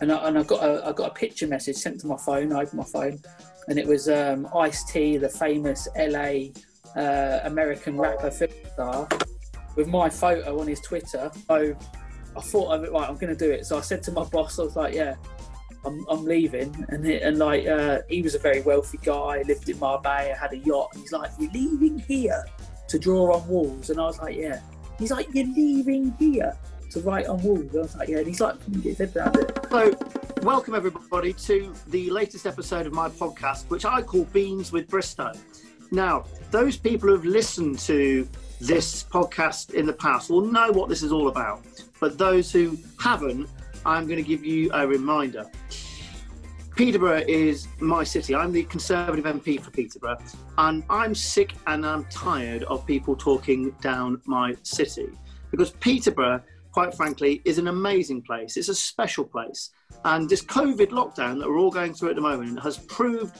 And I, and I got a I got a picture message sent to my phone. I opened my phone, and it was um, Ice T, the famous LA uh, American rapper film star, with my photo on his Twitter. So I thought it right. I'm going to do it. So I said to my boss, I was like, yeah. I'm, I'm leaving, and he, and like uh, he was a very wealthy guy, lived in Marbella, had a yacht. And he's like, "You're leaving here to draw on walls," and I was like, "Yeah." He's like, "You're leaving here to write on walls." I was like, "Yeah." He's like? So, welcome everybody to the latest episode of my podcast, which I call Beans with Bristow. Now, those people who've listened to this podcast in the past will know what this is all about, but those who haven't, I'm going to give you a reminder. Peterborough is my city. I'm the Conservative MP for Peterborough, and I'm sick and I'm tired of people talking down my city because Peterborough, quite frankly, is an amazing place. It's a special place. And this COVID lockdown that we're all going through at the moment has proved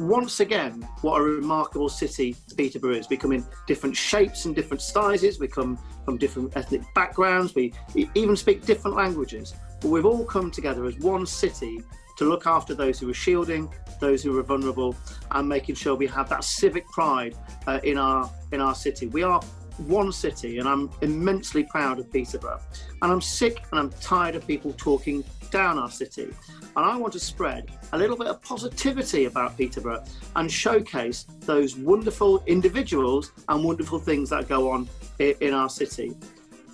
once again what a remarkable city Peterborough is, becoming different shapes and different sizes, we come from different ethnic backgrounds, we even speak different languages. But we've all come together as one city to look after those who are shielding, those who are vulnerable, and making sure we have that civic pride uh, in our in our city. We are one city, and I'm immensely proud of Peterborough. And I'm sick and I'm tired of people talking down our city. And I want to spread a little bit of positivity about Peterborough and showcase those wonderful individuals and wonderful things that go on in our city.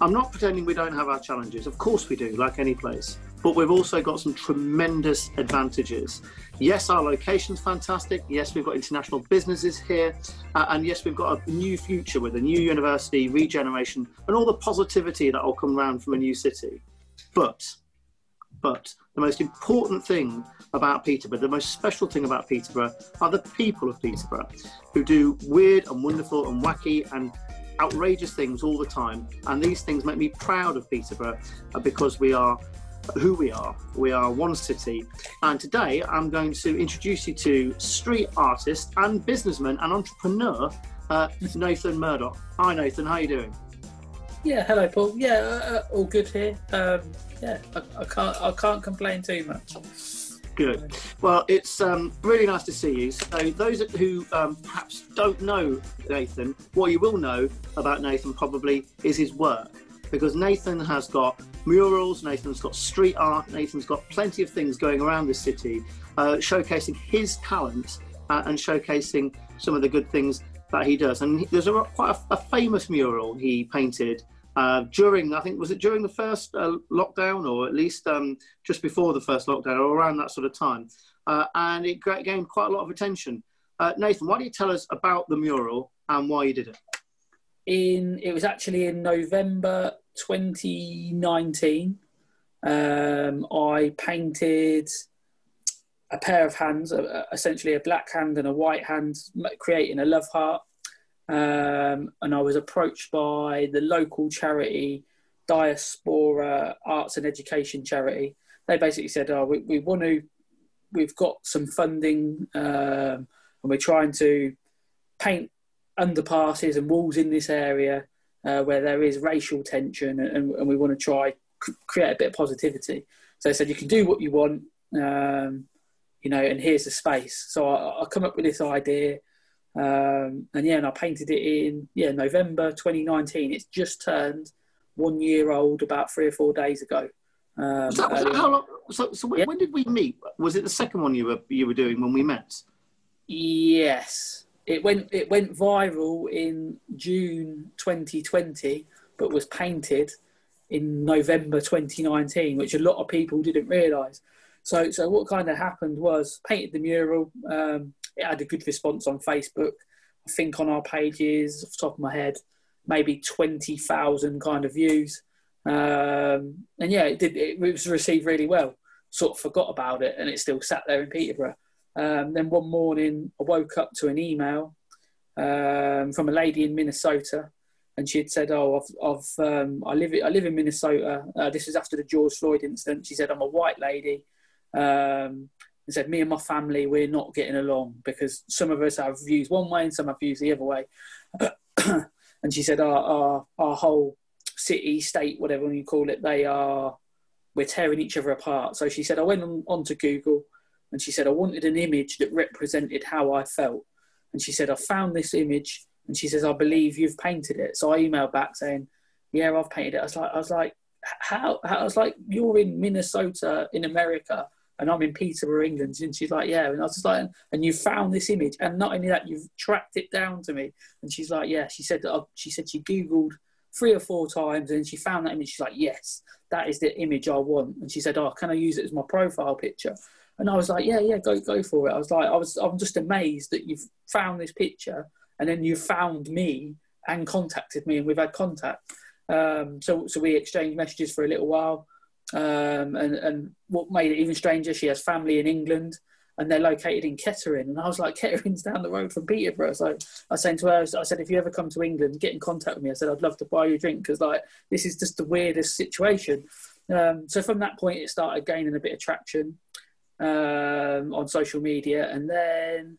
I'm not pretending we don't have our challenges. Of course we do, like any place. But we've also got some tremendous advantages. Yes, our location's fantastic. Yes, we've got international businesses here. Uh, and yes, we've got a new future with a new university, regeneration, and all the positivity that will come around from a new city. But, but the most important thing about Peterborough, the most special thing about Peterborough, are the people of Peterborough who do weird and wonderful and wacky and outrageous things all the time. And these things make me proud of Peterborough uh, because we are who we are. We are one city. And today I'm going to introduce you to street artist and businessman and entrepreneur uh, Nathan Murdoch. Hi Nathan, how are you doing? Yeah, hello Paul. Yeah, uh, uh all good here. Um, yeah, I, I, can't I can't complain too much. Good. Well, it's um, really nice to see you. So, those who um, perhaps don't know Nathan, what you will know about Nathan probably is his work because Nathan has got murals, Nathan's got street art, Nathan's got plenty of things going around the city, uh, showcasing his talent uh, and showcasing some of the good things that he does. And there's a, quite a, a famous mural he painted uh, during, I think, was it during the first uh, lockdown or at least um, just before the first lockdown or around that sort of time. Uh, and it gained quite a lot of attention. Uh, Nathan, why don't you tell us about the mural and why you did it? In It was actually in November 2019. Um, I painted a pair of hands, essentially a black hand and a white hand, creating a love heart um, and I was approached by the local charity Diaspora Arts and Education Charity. They basically said, "Oh, we, we want to, we've got some funding, um, and we're trying to paint underpasses and walls in this area uh, where there is racial tension, and, and we want to try create a bit of positivity." So they said, "You can do what you want." Um, you know, and here's the space. So I, I come up with this idea. Um, and yeah, and I painted it in yeah November 2019. It's just turned one year old about three or four days ago. Um, so, how long, so, so when, yeah. when, did we meet? Was it the second one you were you were doing when we met? Yes, it went it went viral in June 2020, but was painted in November 2019, which a lot of people didn't realise. So, so what kind of happened was painted the mural. Um, it had a good response on Facebook. I think on our pages, off the top of my head, maybe 20,000 kind of views. Um, and yeah, it did. It was received really well. Sort of forgot about it, and it still sat there in Peterborough. Um, then one morning, I woke up to an email um, from a lady in Minnesota, and she had said, "Oh, I've, I've um, I live I live in Minnesota. Uh, this is after the George Floyd incident." She said, "I'm a white lady. Um, and said, Me and my family, we're not getting along because some of us have views one way and some have views the other way. and she said, our, our, our whole city, state, whatever you call it, they are we're tearing each other apart. So she said, I went on to Google and she said, I wanted an image that represented how I felt. And she said, I found this image and she says, I believe you've painted it. So I emailed back saying, Yeah, I've painted it. I was like, I was like, how, I was like, you're in Minnesota in America and I'm in Peterborough, England. And she's like, yeah. And I was just like, and you found this image, and not only that, you've tracked it down to me. And she's like, yeah. She said that uh, she said she googled three or four times, and she found that image. She's like, yes, that is the image I want. And she said, oh, can I use it as my profile picture? And I was like, yeah, yeah, go go for it. I was like, I was, I'm just amazed that you've found this picture, and then you found me and contacted me, and we've had contact. Um, so so we exchanged messages for a little while. Um, and, and what made it even stranger, she has family in England and they're located in Kettering. And I was like, Kettering's down the road from Peterborough. So I was saying to her, I said, if you ever come to England, get in contact with me. I said, I'd love to buy you a drink because like this is just the weirdest situation. Um, so from that point, it started gaining a bit of traction um, on social media. And then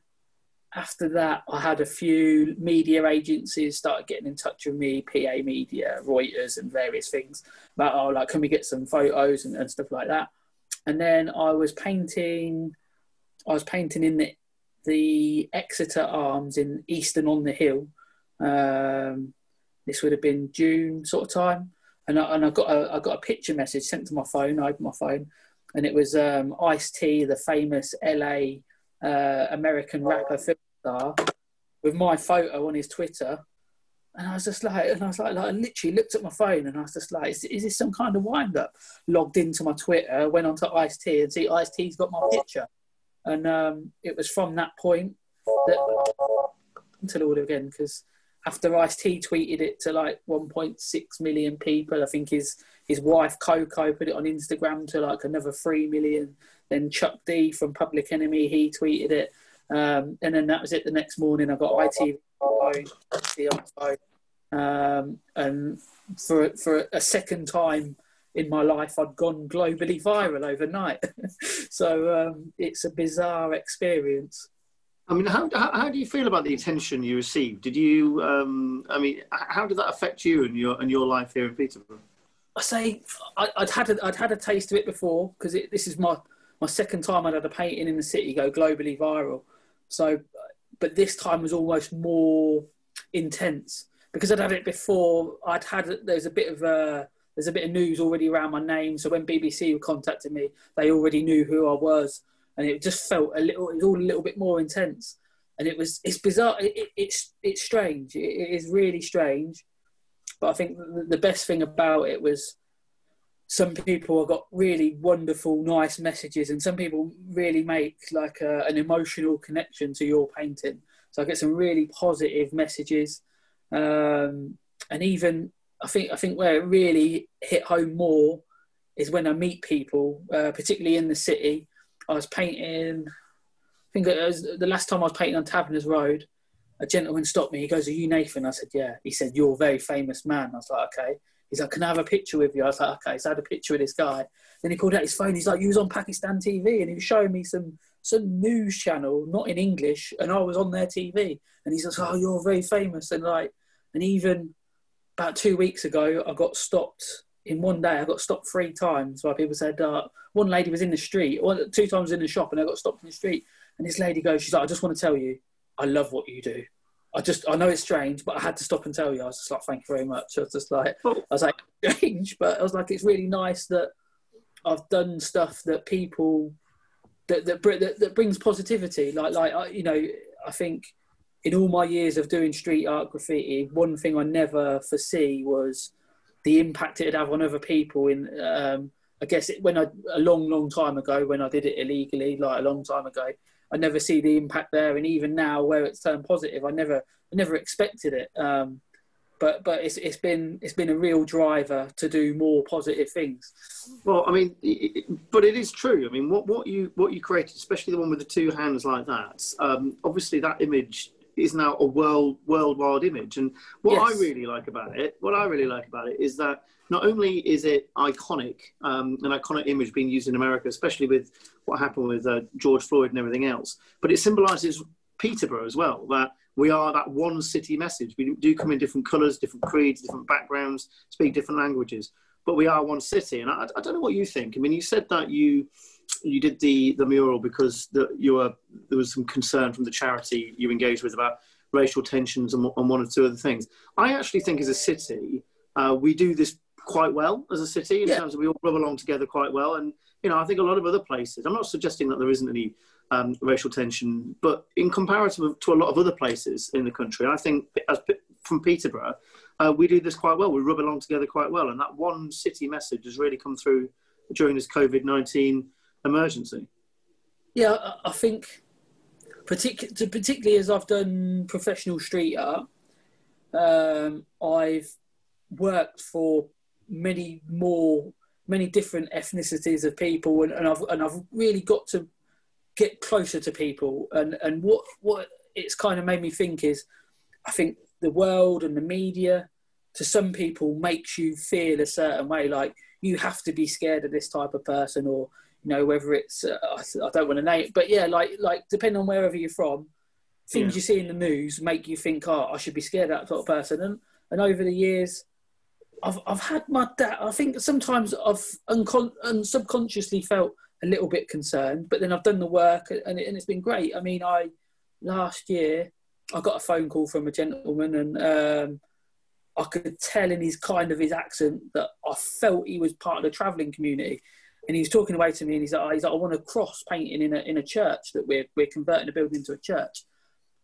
after that, I had a few media agencies started getting in touch with me, PA Media, Reuters, and various things about, oh, like, can we get some photos and, and stuff like that? And then I was painting, I was painting in the, the Exeter Arms in Easton on the Hill. Um, this would have been June sort of time. And I, and I got a, I got a picture message sent to my phone. I opened my phone, and it was um, Ice T, the famous LA uh, American rapper film star, with my photo on his Twitter. And I was just like, and I was like, like I literally looked at my phone and I was just like, is, is this some kind of wind up? Logged into my Twitter, went onto Ice T and see Ice T's got my picture. And um, it was from that point that until all again, because after Ice T tweeted it to like 1.6 million people, I think his his wife Coco put it on Instagram to like another three million. Then Chuck D from Public Enemy he tweeted it, um, and then that was it. The next morning, I got IT on the phone, um, and for for a second time in my life, I'd gone globally viral overnight. so um, it's a bizarre experience. I mean, how, how, do you feel about the attention you received? Did you, um, I mean, how did that affect you and your and your life here in Peterborough? I say I, would had a, I'd had a taste of it before because this is my my second time I'd had a painting in the city go globally viral. So, but this time was almost more intense because I'd had it before. I'd had there's a bit of a there's a bit of news already around my name. So when BBC contacted me, they already knew who I was, and it just felt a little. It was all a little bit more intense, and it was it's bizarre. It, it, it's it's strange. It, it is really strange, but I think the best thing about it was some people have got really wonderful, nice messages, and some people really make like a, an emotional connection to your painting. So I get some really positive messages, um, and even I think I think where it really hit home more is when I meet people, uh, particularly in the city. I was painting. I think it was the last time I was painting on Taverners Road. A gentleman stopped me. He goes, "Are you Nathan?" I said, "Yeah." He said, "You're a very famous man." I was like, "Okay." He's like, can I have a picture with you? I was like, okay. So I had a picture of this guy. Then he pulled out his phone. He's like, you was on Pakistan TV, and he was showing me some some news channel, not in English, and I was on their TV. And he's like, oh, you're very famous, and like, and even about two weeks ago, I got stopped in one day. I got stopped three times by people said uh, one lady was in the street, or two times in the shop, and I got stopped in the street. And this lady goes, she's like, I just want to tell you, I love what you do. I just I know it's strange, but I had to stop and tell you. I was just like, thank you very much. I was just like, I was like, strange, but I was like, it's really nice that I've done stuff that people that that that, that brings positivity. Like like I, you know, I think in all my years of doing street art graffiti, one thing I never foresee was the impact it'd have on other people. In um, I guess it, when I a long long time ago when I did it illegally, like a long time ago, I never see the impact there. And even now, where it's turned positive, I never, I never expected it. Um, but but it's it's been it's been a real driver to do more positive things. Well, I mean, it, but it is true. I mean, what what you what you created, especially the one with the two hands like that. Um, obviously, that image is now a world worldwide image. And what yes. I really like about it, what I really like about it, is that not only is it iconic, um, an iconic image being used in America, especially with what happened with uh, George Floyd and everything else, but it symbolises Peterborough as well. That we are that one city message. We do come in different colours, different creeds, different backgrounds, speak different languages, but we are one city. And I, I don't know what you think. I mean, you said that you you did the the mural because the, you were there was some concern from the charity you engaged with about racial tensions and, and one or two other things. I actually think as a city, uh, we do this quite well as a city in yeah. terms of we all rub along together quite well. And you know, I think a lot of other places. I'm not suggesting that there isn't any um, racial tension, but in comparison to a lot of other places in the country, I think as from Peterborough, uh, we do this quite well. We rub along together quite well, and that one city message has really come through during this COVID nineteen emergency. Yeah, I think partic- particularly as I've done professional street art, um, I've worked for many more, many different ethnicities of people, and, and I've and I've really got to get closer to people. And and what what it's kind of made me think is, I think the world and the media, to some people, makes you feel a certain way, like you have to be scared of this type of person, or you know whether it's uh, I don't want to name it, but yeah, like like depending on wherever you're from, things yeah. you see in the news make you think, oh, I should be scared of that sort of person. And and over the years, I've I've had my dad. I think sometimes I've uncon- and subconsciously felt a little bit concerned, but then I've done the work and, it, and it's been great. I mean, I last year I got a phone call from a gentleman and. Um, I could tell in his kind of his accent that I felt he was part of the travelling community and he was talking away to me, and he's like, he's like, I want a cross painting in a in a church that we're we're converting a building into a church.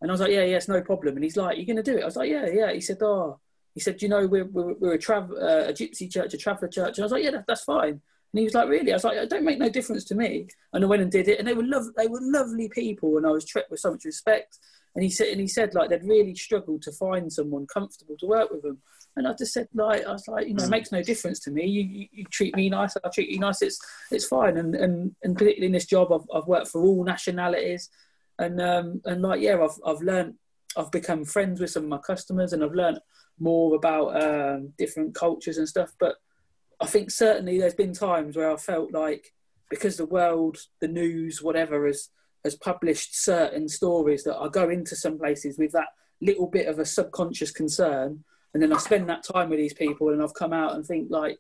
And I was like, yeah, yeah, it's no problem. And he's like, you're going to do it? I was like, yeah, yeah. He said, oh, he said, you know, we're we're, we're a trav uh, a gypsy church, a traveller church. And I was like, yeah, that, that's fine. And he was like, really? I was like, it don't make no difference to me. And I went and did it, and they were love, they were lovely people, and I was treated with so much respect. And he said, and he said, like they'd really struggled to find someone comfortable to work with them. And I just said, like, I was like, you know, it makes no difference to me. You, you, you, treat me nice, I treat you nice. It's it's fine. And and, and particularly in this job, I've, I've worked for all nationalities, and um and like yeah, I've I've learned, I've become friends with some of my customers, and I've learned more about um, different cultures and stuff. But I think certainly there's been times where I felt like because the world, the news, whatever has has published certain stories that I go into some places with that little bit of a subconscious concern and then I spend that time with these people, and I've come out and think like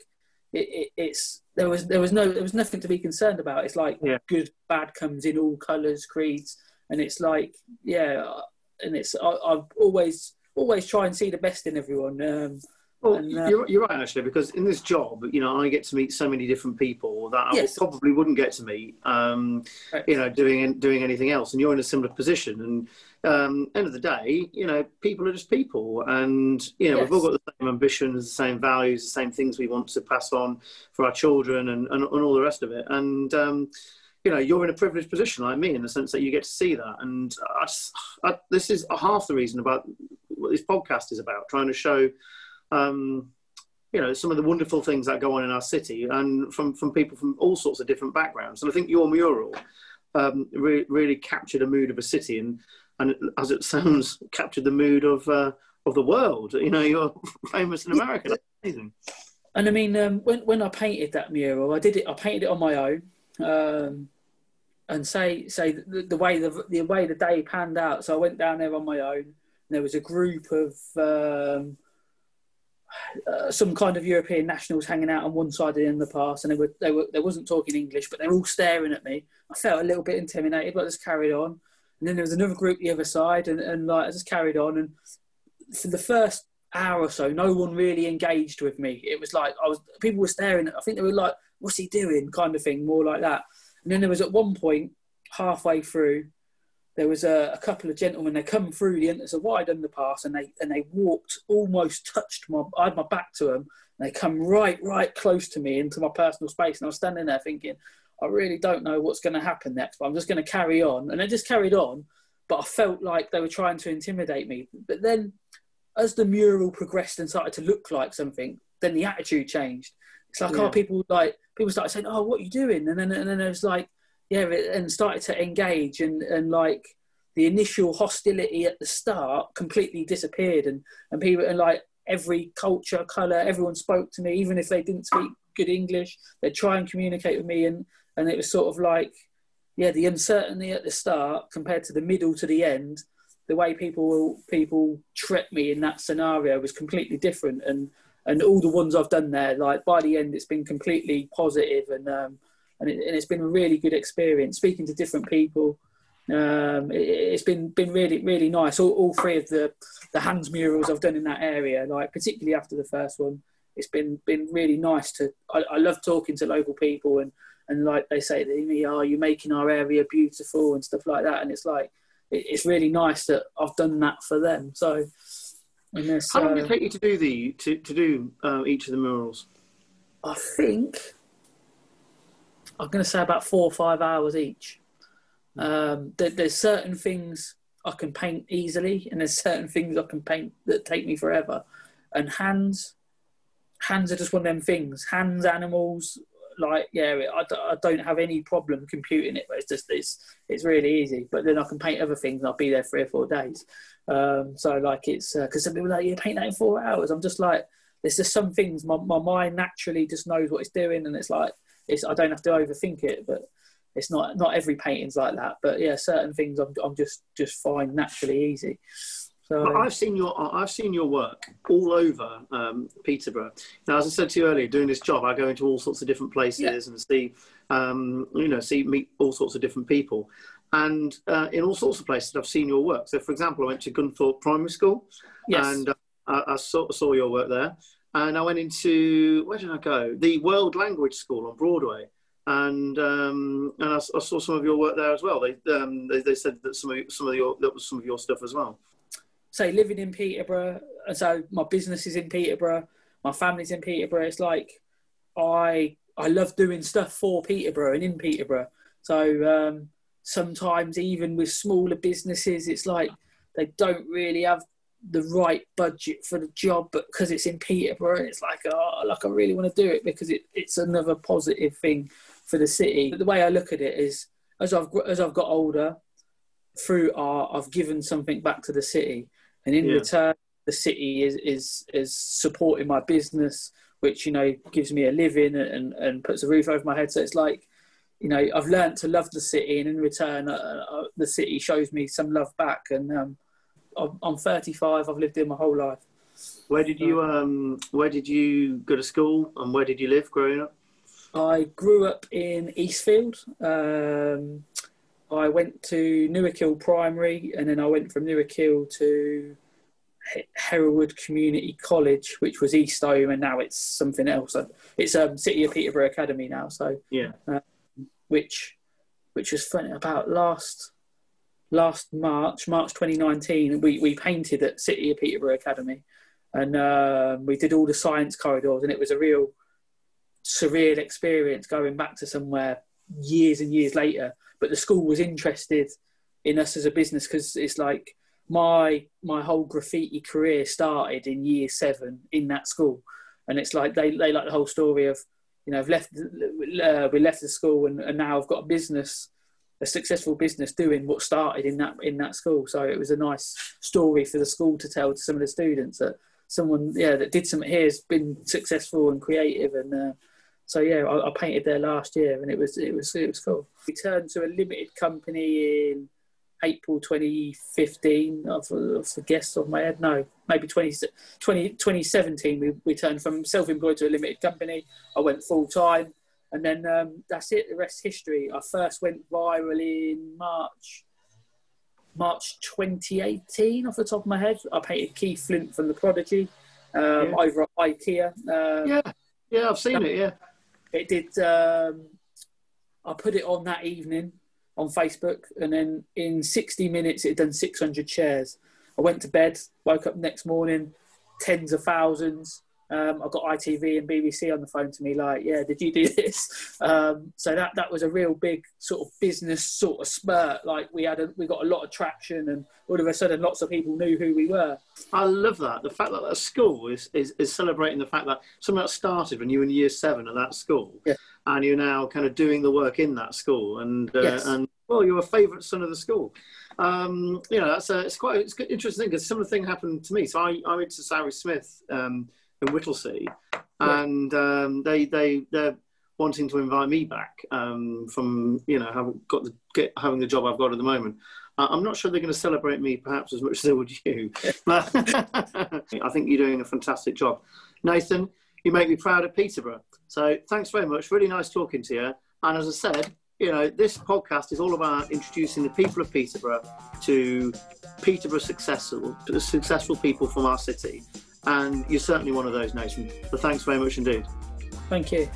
it, it, it's there was there was no there was nothing to be concerned about. It's like yeah. good bad comes in all colours, creeds, and it's like yeah, and it's I, I've always always try and see the best in everyone. Um, well, and, uh, you're, you're right actually, because in this job, you know, I get to meet so many different people that yes. I probably wouldn't get to meet, um, right. you know, doing doing anything else. And you're in a similar position, and um, end of the day, you know, people are just people, and you know, yes. we've all got the same ambitions, the same values, the same things we want to pass on for our children, and and, and all the rest of it. And um, you know, you're in a privileged position like me in the sense that you get to see that. And I, I, this is half the reason about what this podcast is about, trying to show um, you know some of the wonderful things that go on in our city and from from people from all sorts of different backgrounds and i think your mural um, really, really captured a mood of a city and and as it sounds captured the mood of uh, of the world you know you're famous in america that's amazing and i mean um, when when i painted that mural i did it i painted it on my own um, and say say the, the, way the, the way the day panned out so i went down there on my own there was a group of um, uh, some kind of European nationals hanging out on one side in the past, and they were they were they wasn't talking English, but they were all staring at me. I felt a little bit intimidated, but I just carried on. And then there was another group the other side, and, and like I just carried on. And for the first hour or so, no one really engaged with me. It was like I was people were staring. I think they were like, "What's he doing?" kind of thing, more like that. And then there was at one point halfway through, there was a, a, couple of gentlemen. They come through the entrance, there's a wide underpass, and they and they walked almost touched my. I had my back to them. And they come right right close to me into my personal space, and I was standing there thinking, I really don't know what's going to happen next, but I'm just going to carry on. And I just carried on, but I felt like they were trying to intimidate me. But then, as the mural progressed and started to look like something, then the attitude changed. It's like, oh, yeah. oh, people like people started saying, "Oh, what are you doing?" And then and then it was like yeah, and started to engage and, and like the initial hostility at the start completely disappeared and, and people and like every culture, colour, everyone spoke to me, even if they didn't speak good English, they'd try and communicate with me and, and it was sort of like, yeah, the uncertainty at the start compared to the middle to the end, the way people people treat me in that scenario was completely different and and all the ones I've done there, like by the end, it's been completely positive and um, and, it, it's been a really good experience speaking to different people. Um, it, has been been really really nice. All, all three of the the hands murals I've done in that area, like particularly after the first one, it's been been really nice to. I, I love talking to local people and and like they say to me, "Are oh, you making our area beautiful?" and stuff like that. And it's like it, it's really nice that I've done that for them. So. This, How long did it uh, take you to do the to, to do uh, each of the murals? I think I'm going to say about four or five hours each. Um, there, there's certain things I can paint easily, and there's certain things I can paint that take me forever. And hands, hands are just one of them things. Hands, animals, like yeah, I, I don't have any problem computing it, but it's just it's it's really easy. But then I can paint other things, and I'll be there three or four days. Um, so like it's because uh, some people are like you paint that in four hours. I'm just like there's just some things my my mind naturally just knows what it's doing, and it's like it's I don't have to overthink it, but it's not not every painting's like that. But yeah, certain things I'm I'm just just find naturally easy. So I've seen your I've seen your work all over um, Peterborough. Now, as I said to you earlier, doing this job, I go into all sorts of different places yeah. and see, um, you know, see meet all sorts of different people, and uh, in all sorts of places I've seen your work. So, for example, I went to Gunthorpe Primary School, yes. and uh, I, I saw, saw your work there and I went into where did I go? The World Language School on Broadway, and um, and I, I, saw some of your work there as well. They um, they, they, said that some of some of your that was some of your stuff as well. So living in Peterborough, so my business is in Peterborough, my family's in Peterborough. It's like I I love doing stuff for Peterborough and in Peterborough. So um, sometimes even with smaller businesses, it's like they don't really have the right budget for the job, but because it's in Peterborough, it's like, oh, like I really want to do it because it, it's another positive thing for the city. But the way I look at it is, as I've as I've got older, through art, I've given something back to the city, and in yeah. return, the city is is is supporting my business, which you know gives me a living and and puts a roof over my head. So it's like. You know, I've learned to love the city, and in return, uh, uh, the city shows me some love back. And um, I'm 35. I've lived here my whole life. Where did you um Where did you go to school, and where did you live growing up? I grew up in Eastfield. Um, I went to Newark Hill Primary, and then I went from Newark Hill to Hereward Community College, which was East Home, and now it's something else. It's um, City of Peterborough Academy now. So yeah, uh, which which was fun about last last March, March 2019, we, we painted at City of Peterborough Academy and uh, we did all the science corridors and it was a real surreal experience going back to somewhere years and years later. But the school was interested in us as a business because it's like my my whole graffiti career started in year seven in that school, and it's like they they like the whole story of you know I've left uh, we left the school and, and now I've got a business a successful business doing what started in that in that school. So it was a nice story for the school to tell to some of the students that someone yeah that did something here has been successful and creative and. Uh, so yeah, I, I, painted there last year, and it was it was it was cool. We turned to a limited company in April 2015. I've, I've guessed off my head. No, maybe 20, 20 2017. We, we turned from self-employed to a limited company. I went full time. And then um, that's it. The rest history. I first went viral in March, March 2018. Off the top of my head, I painted Keith Flint from the Prodigy um, yeah. over at IKEA. Um, yeah, yeah, I've seen it. Yeah, it did. Um, I put it on that evening on Facebook, and then in 60 minutes, it had done 600 shares. I went to bed, woke up next morning, tens of thousands. Um, I got ITV and BBC on the phone to me, like, "Yeah, did you do this?" Um, so that that was a real big sort of business sort of spurt. Like we had, a, we got a lot of traction, and all of a sudden, lots of people knew who we were. I love that. The fact that that school is is, is celebrating the fact that something that started when you were in year seven at that school, yeah. and you're now kind of doing the work in that school, and uh, yes. and well, you're a favourite son of the school. Um, you know, that's a, it's quite it's interesting because similar thing happened to me. So I, I went to Sir Harry Smith. Um, in Whittlesey, and um, they they they're wanting to invite me back um, from you know having got the get, having the job I've got at the moment. I'm not sure they're going to celebrate me perhaps as much as they would you. But I think you're doing a fantastic job, Nathan. You make me proud of Peterborough. So thanks very much. Really nice talking to you. And as I said, you know, this podcast is all about introducing the people of Peterborough to Peterborough successful successful people from our city and you're certainly one of those, Nathan. So thanks very much indeed. Thank you.